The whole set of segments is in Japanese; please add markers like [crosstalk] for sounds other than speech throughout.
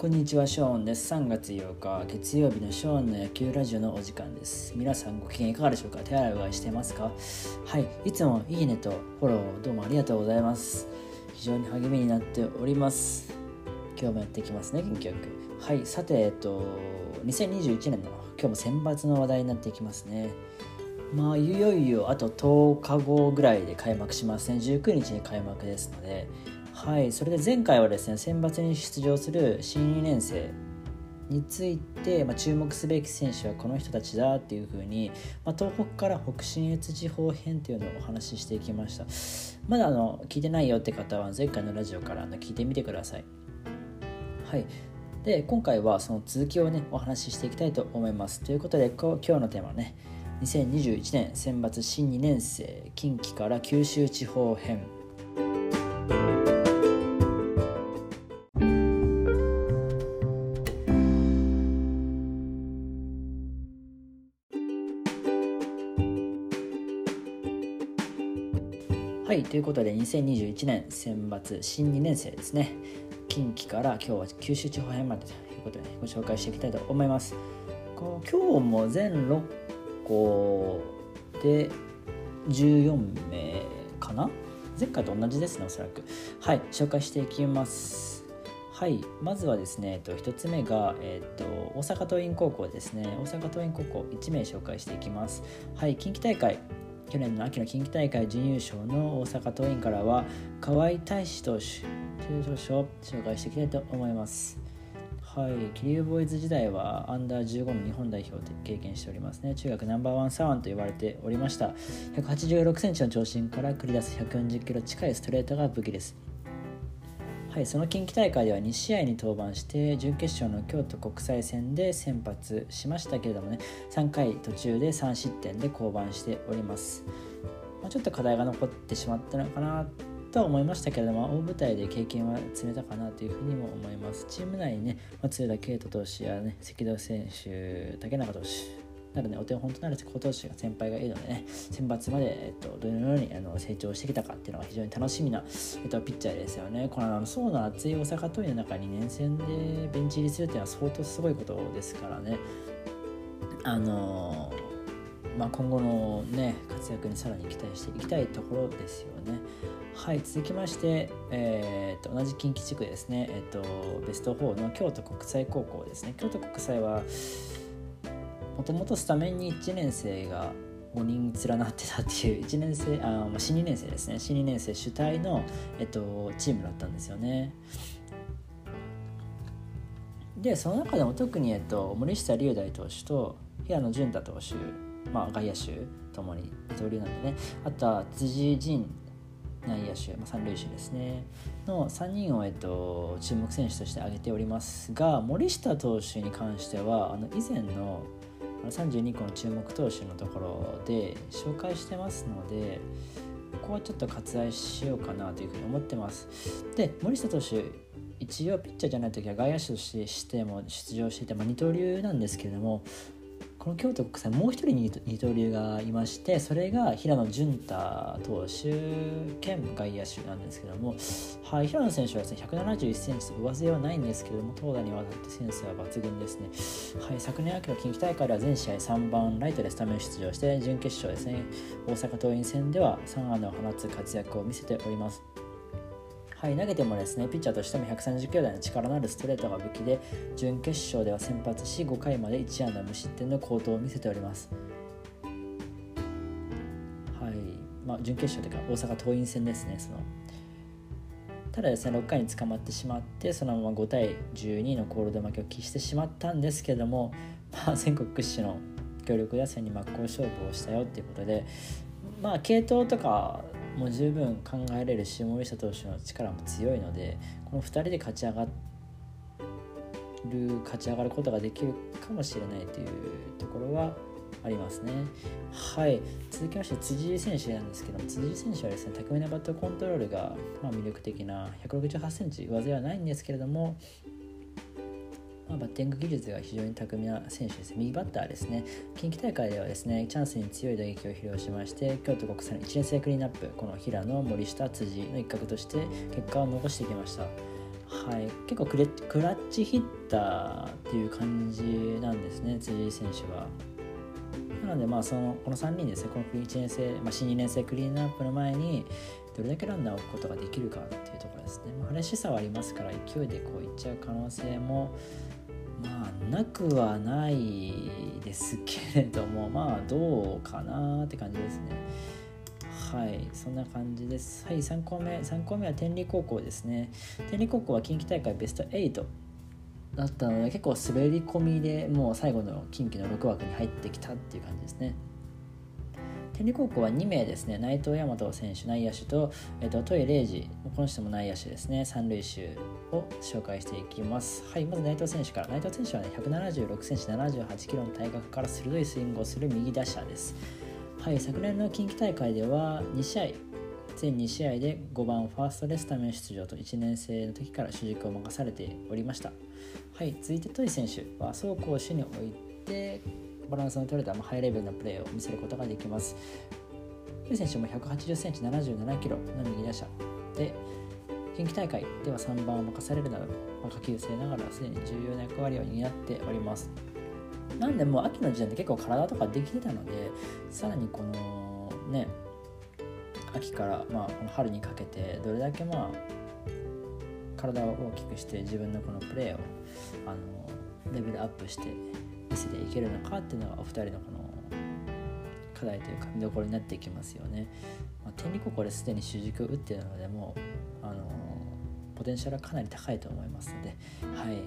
こんにちは、ショーンです。3月8日、月曜日のショーンの野球ラジオのお時間です。皆さんご機嫌いかがでしょうか？手洗いうがいしてますか？はい、いつもいいねとフォローどうもありがとうございます。非常に励みになっております。今日もやっていきますね、元気よく。はい、さて、えっと、2021年の今日も選抜の話題になっていきますね。まあ、いよいよあと10日後ぐらいで開幕しますね。19日に開幕ですので、はい、それで前回はですね選抜に出場する新2年生について、まあ、注目すべき選手はこの人たちだっていうふうに、まあ、東北から北信越地方編っていうのをお話ししていきました。まだあの聞いてないよって方は前回のラジオからあの聞いてみてください。はい。で今回はその続きをねお話ししていきたいと思います。ということで今日のテーマはね2021年選抜新2年生近畿から九州地方編。はいということで2021年選抜新2年生ですね。近畿から今日は九州地方編までということで、ご紹介していきたいと思います。今日も全6校で14名かな？前回と同じですねおそらく。はい紹介していきます。はいまずはですね、えっと、1つ目が、えっと、大阪桐蔭高校ですね。大阪桐蔭高校1名紹介していきます。はい近畿大会。去年の秋の近畿大会準優勝の大阪桐蔭からは河合大志投手という投手を紹介していきたいと思いますはい、桐生ボーイズ時代はアンダー15の日本代表で経験しておりますね。中学ナンバーワン左腕と言われておりました。186センチの長身から繰り出す140キロ近いストレートが武器です。はい、その近畿大会では2試合に登板して準決勝の京都国際戦で先発しましたけれどもね3回途中で3失点で降板しております、まあ、ちょっと課題が残ってしまったのかなとは思いましたけれども大舞台で経験は積めたかなというふうにも思います。チーム内にね松浦慶斗投手やね関戸選手竹中投手などね、お手本となる好投手が先輩がいるのでね、選抜まで、えっと、どのようにあの成長してきたかっていうのが非常に楽しみな、えっと、ピッチャーですよね。このあの層の厚い大阪桐蔭の中に年戦でベンチ入りするっていうのは相当すごいことですからね。あのまあ、今後のね活躍にさらに期待していきたいところですよね。はい続きまして、えー、と同じ近畿地区ですね、えー、とベスト4の京都国際高校ですね京都国際はもともとスタメンに1年生が5人連なってたっていう [laughs] 1年生あ、新2年生ですね。新2年生主体の、えっと、チームだったんですよね。でその中でも特に、えっと、森下龍大投手と平野純太投手、まあ、外野手ともに二刀流なんでね。あとは辻仁内野手、まあ、三塁手ですね。の3人を、えっと、注目選手として挙げておりますが森下投手に関してはあの以前の32個の注目投手のところで紹介してますのでここはちょっと割愛しようかなというふうに思ってます。で森下投手一応ピッチャーじゃない時は外野手としても出場していて、まあ、二刀流なんですけれどもこの京都国際もう一人二刀流がいましてそれが平野純太投手兼外野手なんですけども、はい、平野選手はですね1 7 1センチと上背はないんですけども投打にわたってセンスは抜群ですね、はい、昨年秋の近畿大会では全試合3番ライトでスタメン出場して準決勝ですね大阪桐蔭戦では3安打を放つ活躍を見せております。はい、投げてもですねピッチャーとしても130キロ台の力のあるストレートが武器で準決勝では先発し5回まで1安打無失点の好投を見せております。はいまあ、準決勝というか大阪桐蔭戦ですねそのただですね6回に捕まってしまってそのまま5対12のコールド負けを喫してしまったんですけども、[laughs] まあ、全国屈指の強力打線に真っ向勝負をしたよっていうことでまあ系統とかもう十分考えられるし森下投手の力も強いのでこの2人で勝ち上がる勝ち上がることができるかもしれないというところはありますね。はい続きまして辻井選手なんですけども辻井選手はですね巧みなバットコントロールが、まあ、魅力的な1 6 8センチ上背はないんですけれどもまあ、バッティング技術が非常に巧みな選手です。右バッターですね。近畿大会ではですね、チャンスに強い打撃を披露しまして、京都国際の1年生クリーンアップ、この平野、森下、辻の一角として結果を残してきました。はい、結構クレクラッチヒッターっていう感じなんですね辻井選手は。なのでまあそのこの3人ですねこの1年生、まあ、新2年生クリーンアップの前にどれだけランナーを置くことができるかっていうところですね、まあ、フレッシュさはありますから勢いでこういっちゃう可能性もまあなくはないですけれども [laughs] まあどうかなって感じですね。はいそんな感じです。はい3個目3個目は天理高校ですね。天理高校は近畿大会ベスト8だったので結構滑り込みでもう最後の近畿の6枠に入ってきたっていう感じですね。天理高校は2名ですね内藤大和選手内野手と,、えーと、と戸井礼二この人も内野手ですね三塁手を紹介していきますはいまず内藤選手から内藤選手はね176センチ78キロの体格から鋭いスイングをする右打者ですはい昨年の近畿大会では2試合全2試合で5番ファーストでスタメン出場と1年生の時から主軸を任されておりましたはい続いて戸井選手は走攻守においてバランスの取れたハイレベルなプレーを見せることができます。ル選手も180センチ77キロの右打者で、近畿大会では3番を任されるなど、ま、下級生ながらすでに重要な役割を担っております。なんでもう秋の時点で結構体とかできてたので、さらにこのね、秋から、まあ、この春にかけてどれだけまあ体を大きくして自分のこのプレーをあのレベルアップして見せていけるのかっていうのがお二人のこの課題というか見どころになっていきますよね。まあ、天理高校ですでに主軸を打っているのでもうあのポテンシャルはかなり高いと思いますので、はい、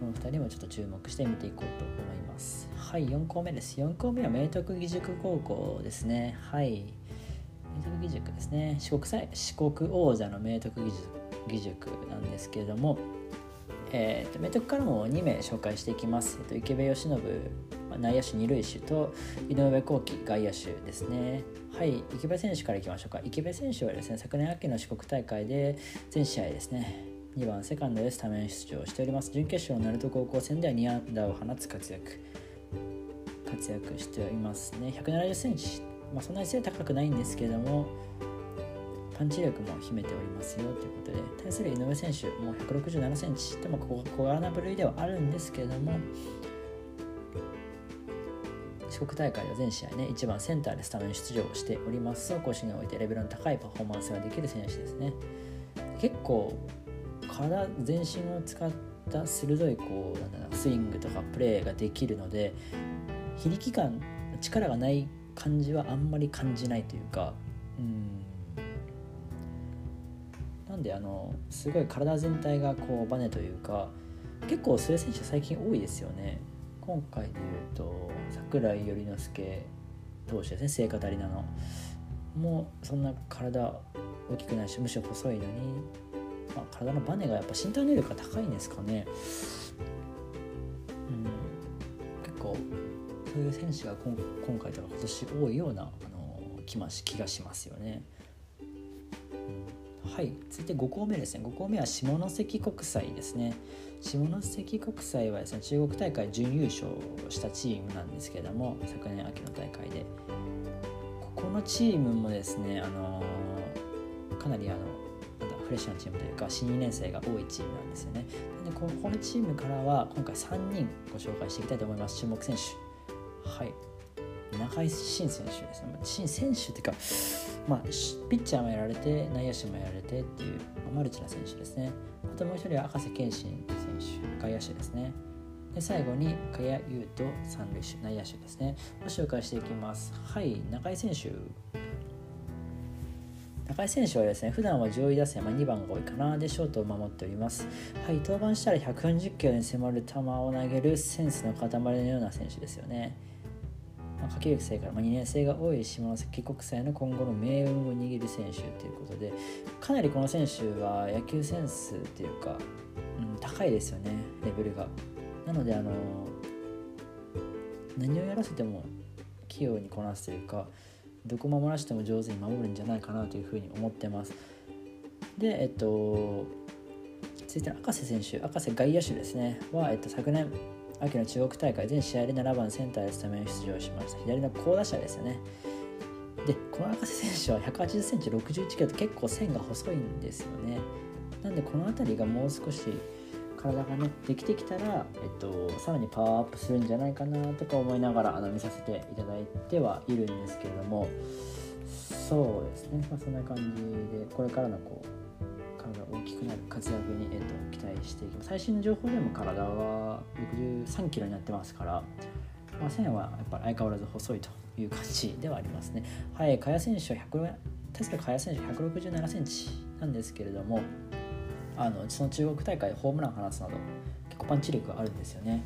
この2人もちょっと注目して見ていこうと思います。はい、4校目です。4校目は明徳義塾高校ですね。はい。明徳義塾ですね。四国四国王者の明徳義塾なんですけれども、えーと、明徳からも2名紹介していきます。えーと、池部由伸内野手二塁手と井上幸輝外野手ですね。はい、池部選手からいきましょうか。池部選手はですね、昨年秋の四国大会で全試合ですね、2番セカンドでスタメン出場しております。準決勝鳴門高校戦では2安打を放つ活躍。活躍しておりますね。170センチ、まあ、そんなに背高くないんですけども、パンチ力も秘めておりますよということで対する井上選手もう1 6 7センチでも小柄な部類ではあるんですけれども四国大会は全試合ね1番センターでスタメン出場しております。走攻守においてレベルの高いパフォーマンスができる選手ですね。結構体全身を使った鋭いこうなんだスイングとかプレーができるので非力感力がない感じはあんまり感じないというかうん。なんであのすごい体全体がこうバネというか結構末選手最近多いですよね。今回でいうと櫻井頼之助投手ですね聖火タリナの。もうそんな体大きくないしむしろ細いのに、まあ、体のバネがやっぱ身体能力が高いんですかね。うん。結構そういう選手が今回とか今年多いようなあの気まし気がしますよね。はい続いて5校目ですね。5校目は下関国際ですね。下関国際はですね中国大会準優勝したチームなんですけれども昨年秋の大会で。ここのチームもですねあのかなりあのフレッシュなチームというか新2年生が多いチームなんですよね。なのでこのチームからは今回3人ご紹介していきたいと思います。注目選手。はい。中井慎選手ですね。慎選手っていうかまあ、ピッチャーもやられて内野手もやられてっていうマルチな選手ですね。あともう一人は赤瀬健信選手外野手ですね。で最後に加谷優斗三塁手内野手ですね。を紹介していきます。はい中井選手。中井選手はですね普段は上位打線、まあ、2番が多いかな。でショートを守っております。はい登板したら140キロに迫る球を投げるセンスの塊のような選手ですよね。まあ、下級生から、まあ、2年生が多い下関国際の今後の命運を握る選手ということでかなりこの選手は野球センスというか、うん、高いですよねレベルが。なのであの何をやらせても器用にこなすというかどこ守らせても上手に守るんじゃないかなというふうに思ってます。でえっと続いて赤瀬選手赤瀬外野手ですねは、えっと、昨年秋の中国大会全試合で7番センターでスタメン出場しました左の好打者ですよね。でこの赤瀬選手は1 8 0ンチ6 1キロと結構線が細いんですよね。なんでこの辺りがもう少し体がねできてきたら、えっと、さらにパワーアップするんじゃないかなとか思いながらあの見させていただいてはいるんですけれども。そうですね、まあ、そんな感じでこれからのこうが大きくなる活躍に、えっと、期待していきます最新の情報でも体は63キロになってますから、まあ、線はやっぱり相変わらず細いという感じではありますね。はい萱選手は100確か萱選手167センチなんですけれどもあのその中国大会でホームランを放つなど結構パンチ力があるんですよね。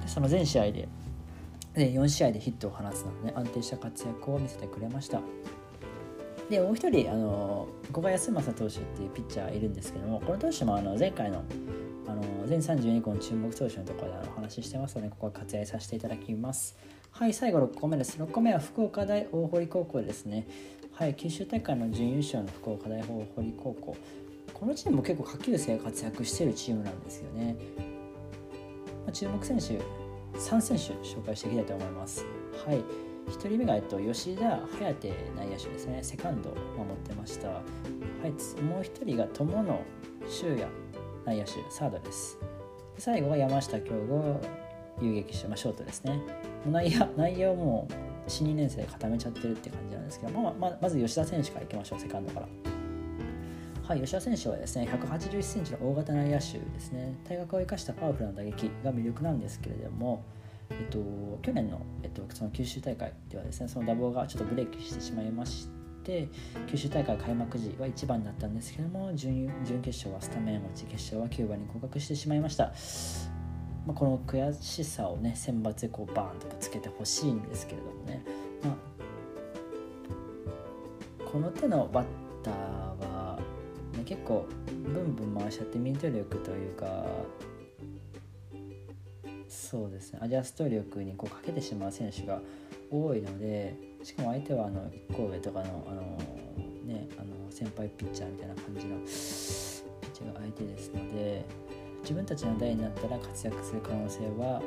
でその全試合でで4試合でヒットを放つなどね安定した活躍を見せてくれました。でもう一人あの古賀康政投手っていうピッチャーいるんですけどもこの投手もあの前回のあの全32個の注目投手のところでお話ししてますのでここは割愛させていただきます。はい最後6個目です。6個目は福岡大大堀高校ですね。はい九州大会の準優勝の福岡大大堀高校。このチームも結構下級生が活躍しているチームなんですよね。まあ、注目選手3選手紹介していきたいと思います。はい、1人目が、えっと、吉田颯内野手ですね、セカンドを守ってました。はい、もう1人が友野修也内野手、サードです。最後は山下京吾遊撃手、まあ、ショートですね。内野内野をもう新2年生で固めちゃってるって感じなんですけど、まあまあ、まず吉田選手からいきましょう、セカンドから。はい、吉田選手はですね181センチの大型内野手ですね体格を生かしたパワフルな打撃が魅力なんですけれども、えっと、去年の,、えっと、その九州大会ではですねその打棒がちょっとブレーキしてしまいまして九州大会開幕時は1番だったんですけども準準決勝はスタメン落ち決勝は9番に降格してしまいました、まあ、この悔しさをね選抜でこうバーンとぶつけてほしいんですけれどもね、まあ、この手のバッターはね結構ブンブン回しちゃってミート力というかそうですね。アジャスト力にこうかけてしまう選手が多いのでしかも相手はあの1個上とかのあの、ね、あの先輩ピッチャーみたいな感じのピッチャーが相手ですので自分たちの代になったら活躍する可能性は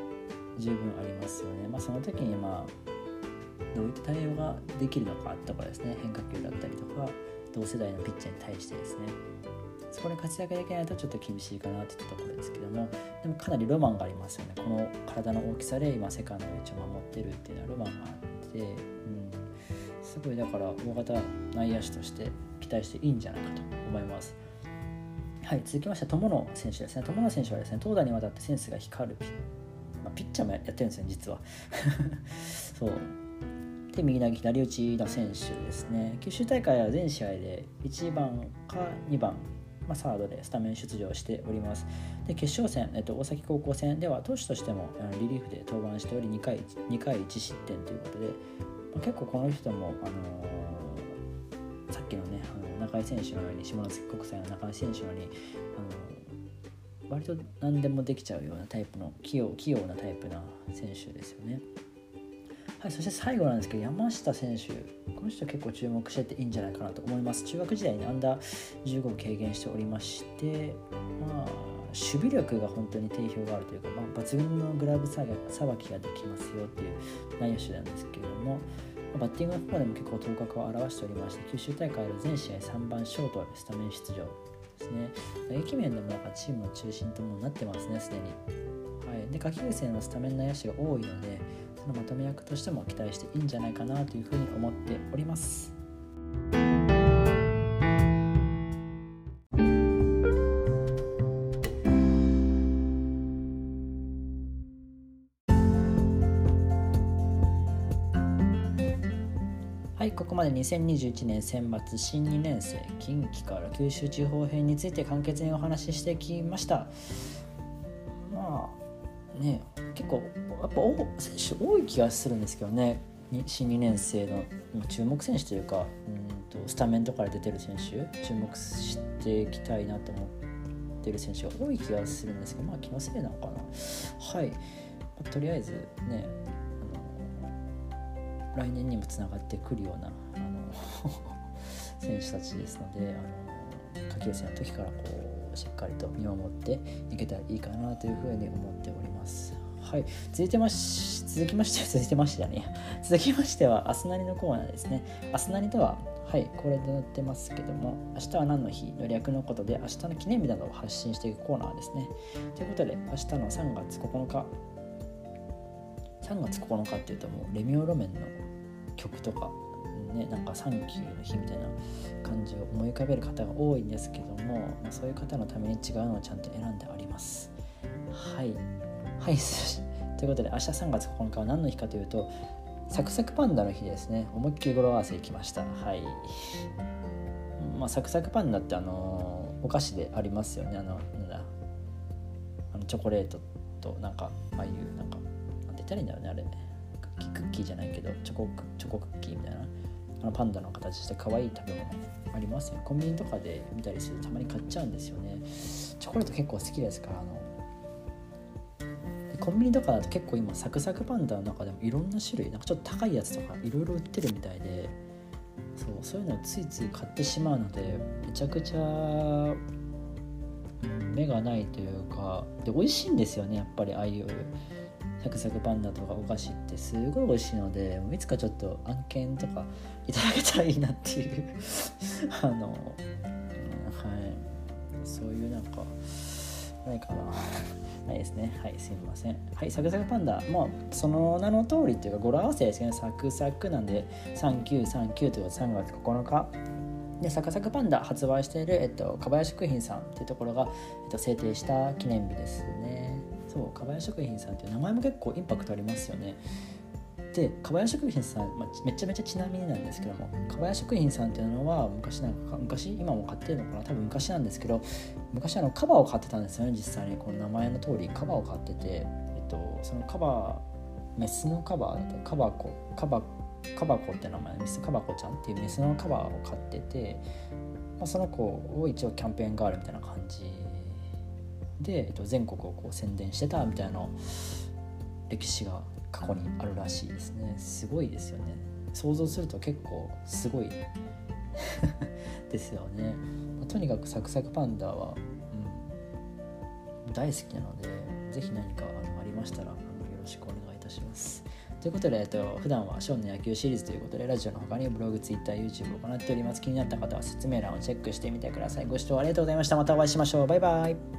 十分ありますよね。まあ、その時にまあどういった対応ができるのかとかですね。変化球だったりとか同世代のピッチャーに対してですね。そこで活躍できないとちょっと厳しいかなっていったところですけどもでもかなりロマンがありますよね。この体の大きさで今セカンドの位置を守ってるっていうのはロマンがあって、うん、すごいだから大型内野手として期待していいんじゃないかと思います。はい、続きまして友野選手ですね。友野選手はですね投打にわたってセンスが光るピ,、まあ、ピッチャーもやってるんですよ実は。[laughs] そう。で右投げ左打ちの選手ですね。九州大会は全試合で1番か2番、まあ、サードでスタメン出場しておりますで決勝戦、えっと、大崎高校戦では投手としてもリリーフで登板しており2回 ,2 回1失点ということで、まあ、結構この人も、あのー、さっきのねあの中井選手のように下関国際の中井選手のように、あのー、割と何でもできちゃうようなタイプの器用器用なタイプな選手ですよね。はい、そして最後なんですけど山下選手この人結構注目してていいんじゃないかなと思います。中学時代にアンダー15を経験しておりましてまあ守備力が本当に定評があるというか、まあ、抜群のグラブさばきができますよっていう内野手なんですけれどもバッティングの方でも結構頭角を表しておりまして九州大会で全試合3番ショートでスタメン出場ですね。駅面でもやっぱチームの中心ともなってますねすでに。はい。で下級生のスタメンの野手が多いのでそのまとめ役としても期待していいんじゃないかなというふうに思っております。まで2021年選抜新2年生近畿から九州地方編について簡潔にお話ししてきました。まあね結構やっぱ選手多い気がするんですけどね。新2年生の注目選手というかうんとスタメンとかで出てる選手注目していきたいなと思ってる選手が多い気がするんですけどまあ気のせいなのかな。はい、まあ、とりあえずね来年にもつながってくるような [laughs] 選手たちですのであの下級生の時からこうしっかりと見守っていけたらいいかなというふうに思っております。はい、続いてまし続きまして続いてましてね [laughs] 続きましてはアスナリのコーナーですね。アスナリとははいこれで載ってますけども明日は何の日の略のことで明日の記念日などを発信していくコーナーですね。ということで明日の3月9日3月9日っていうともうレミオロメンの曲とかねなんかサンキューの日みたいな感じを思い浮かべる方が多いんですけども、まあ、そういう方のために違うのをちゃんと選んであります。はい。はい [laughs] ということで明日3月9日は何の日かというとサクサクパンダの日ですね。思いっきり語呂合わせいきました。はい。まあサクサクパンダってあのお菓子でありますよね。あのなんだ。あのチョコレートとなんかああいうなんかなんて言ったらいいんだろうねあれ。クッキーじゃないけどチョコチョコクッキーみたいな。あのパンダの形して可愛い食べ物ありますよコンビニとかで見たりするとたまに買っちゃうんですよね。チョコレート結構好きですからあの。コンビニとかだと結構今サクサクパンダの中でもいろんな種類なんかちょっと高いやつとかいろいろ売ってるみたいでそうそういうのをついつい買ってしまうのでめちゃくちゃ、目がないというかで美味しいんですよねやっぱりああいうサクサクパンダとかお菓子ってすごい美味しいのでいつかちょっと案件とかいただけたらいいなっていう。[laughs] あの、うん、はい。そういうなんかないかな。ないですね。はいすみません。はいサクサクパンダ。もうその名の通りっていうか語呂合わせですけどサクサクなんで3939ということで3月9日。でサクサクパンダ発売している、えっと、かばや食品さんっていうところが、えっと、制定した記念日ですね。そうかばや食品さんっていう名前も結構インパクトありますよね。でかばや食品さん、まあ、めちゃめちゃちなみになんですけどもかばや食品さんっていうのは昔なんか昔今も買ってるのかな？多分昔なんですけど昔あのカバーを買ってたんですよね実際に。この名前の通りカバーを買ってて、えっと、そのカバーメスのカバーだった。カバコカバカバコって名前メスカバコちゃんっていうメスのカバーを買ってて、まあ、その子を一応キャンペーンガールみたいな感じで、えっと、全国をこう宣伝してたみたいな歴史が過去にあるらしいですねすごいですよね想像すると結構すごい [laughs] ですよね、まあ、とにかくサクサクパンダは、うん、大好きなので是非何かあのありましたらあのよろしくお願いいたしますということで、えっと、普段は少年野球シリーズということで、ラジオの他にブログ、ツイッター、YouTube を行っております。気になった方は説明欄をチェックしてみてください。ご視聴ありがとうございました。またお会いしましょう。バイバイ。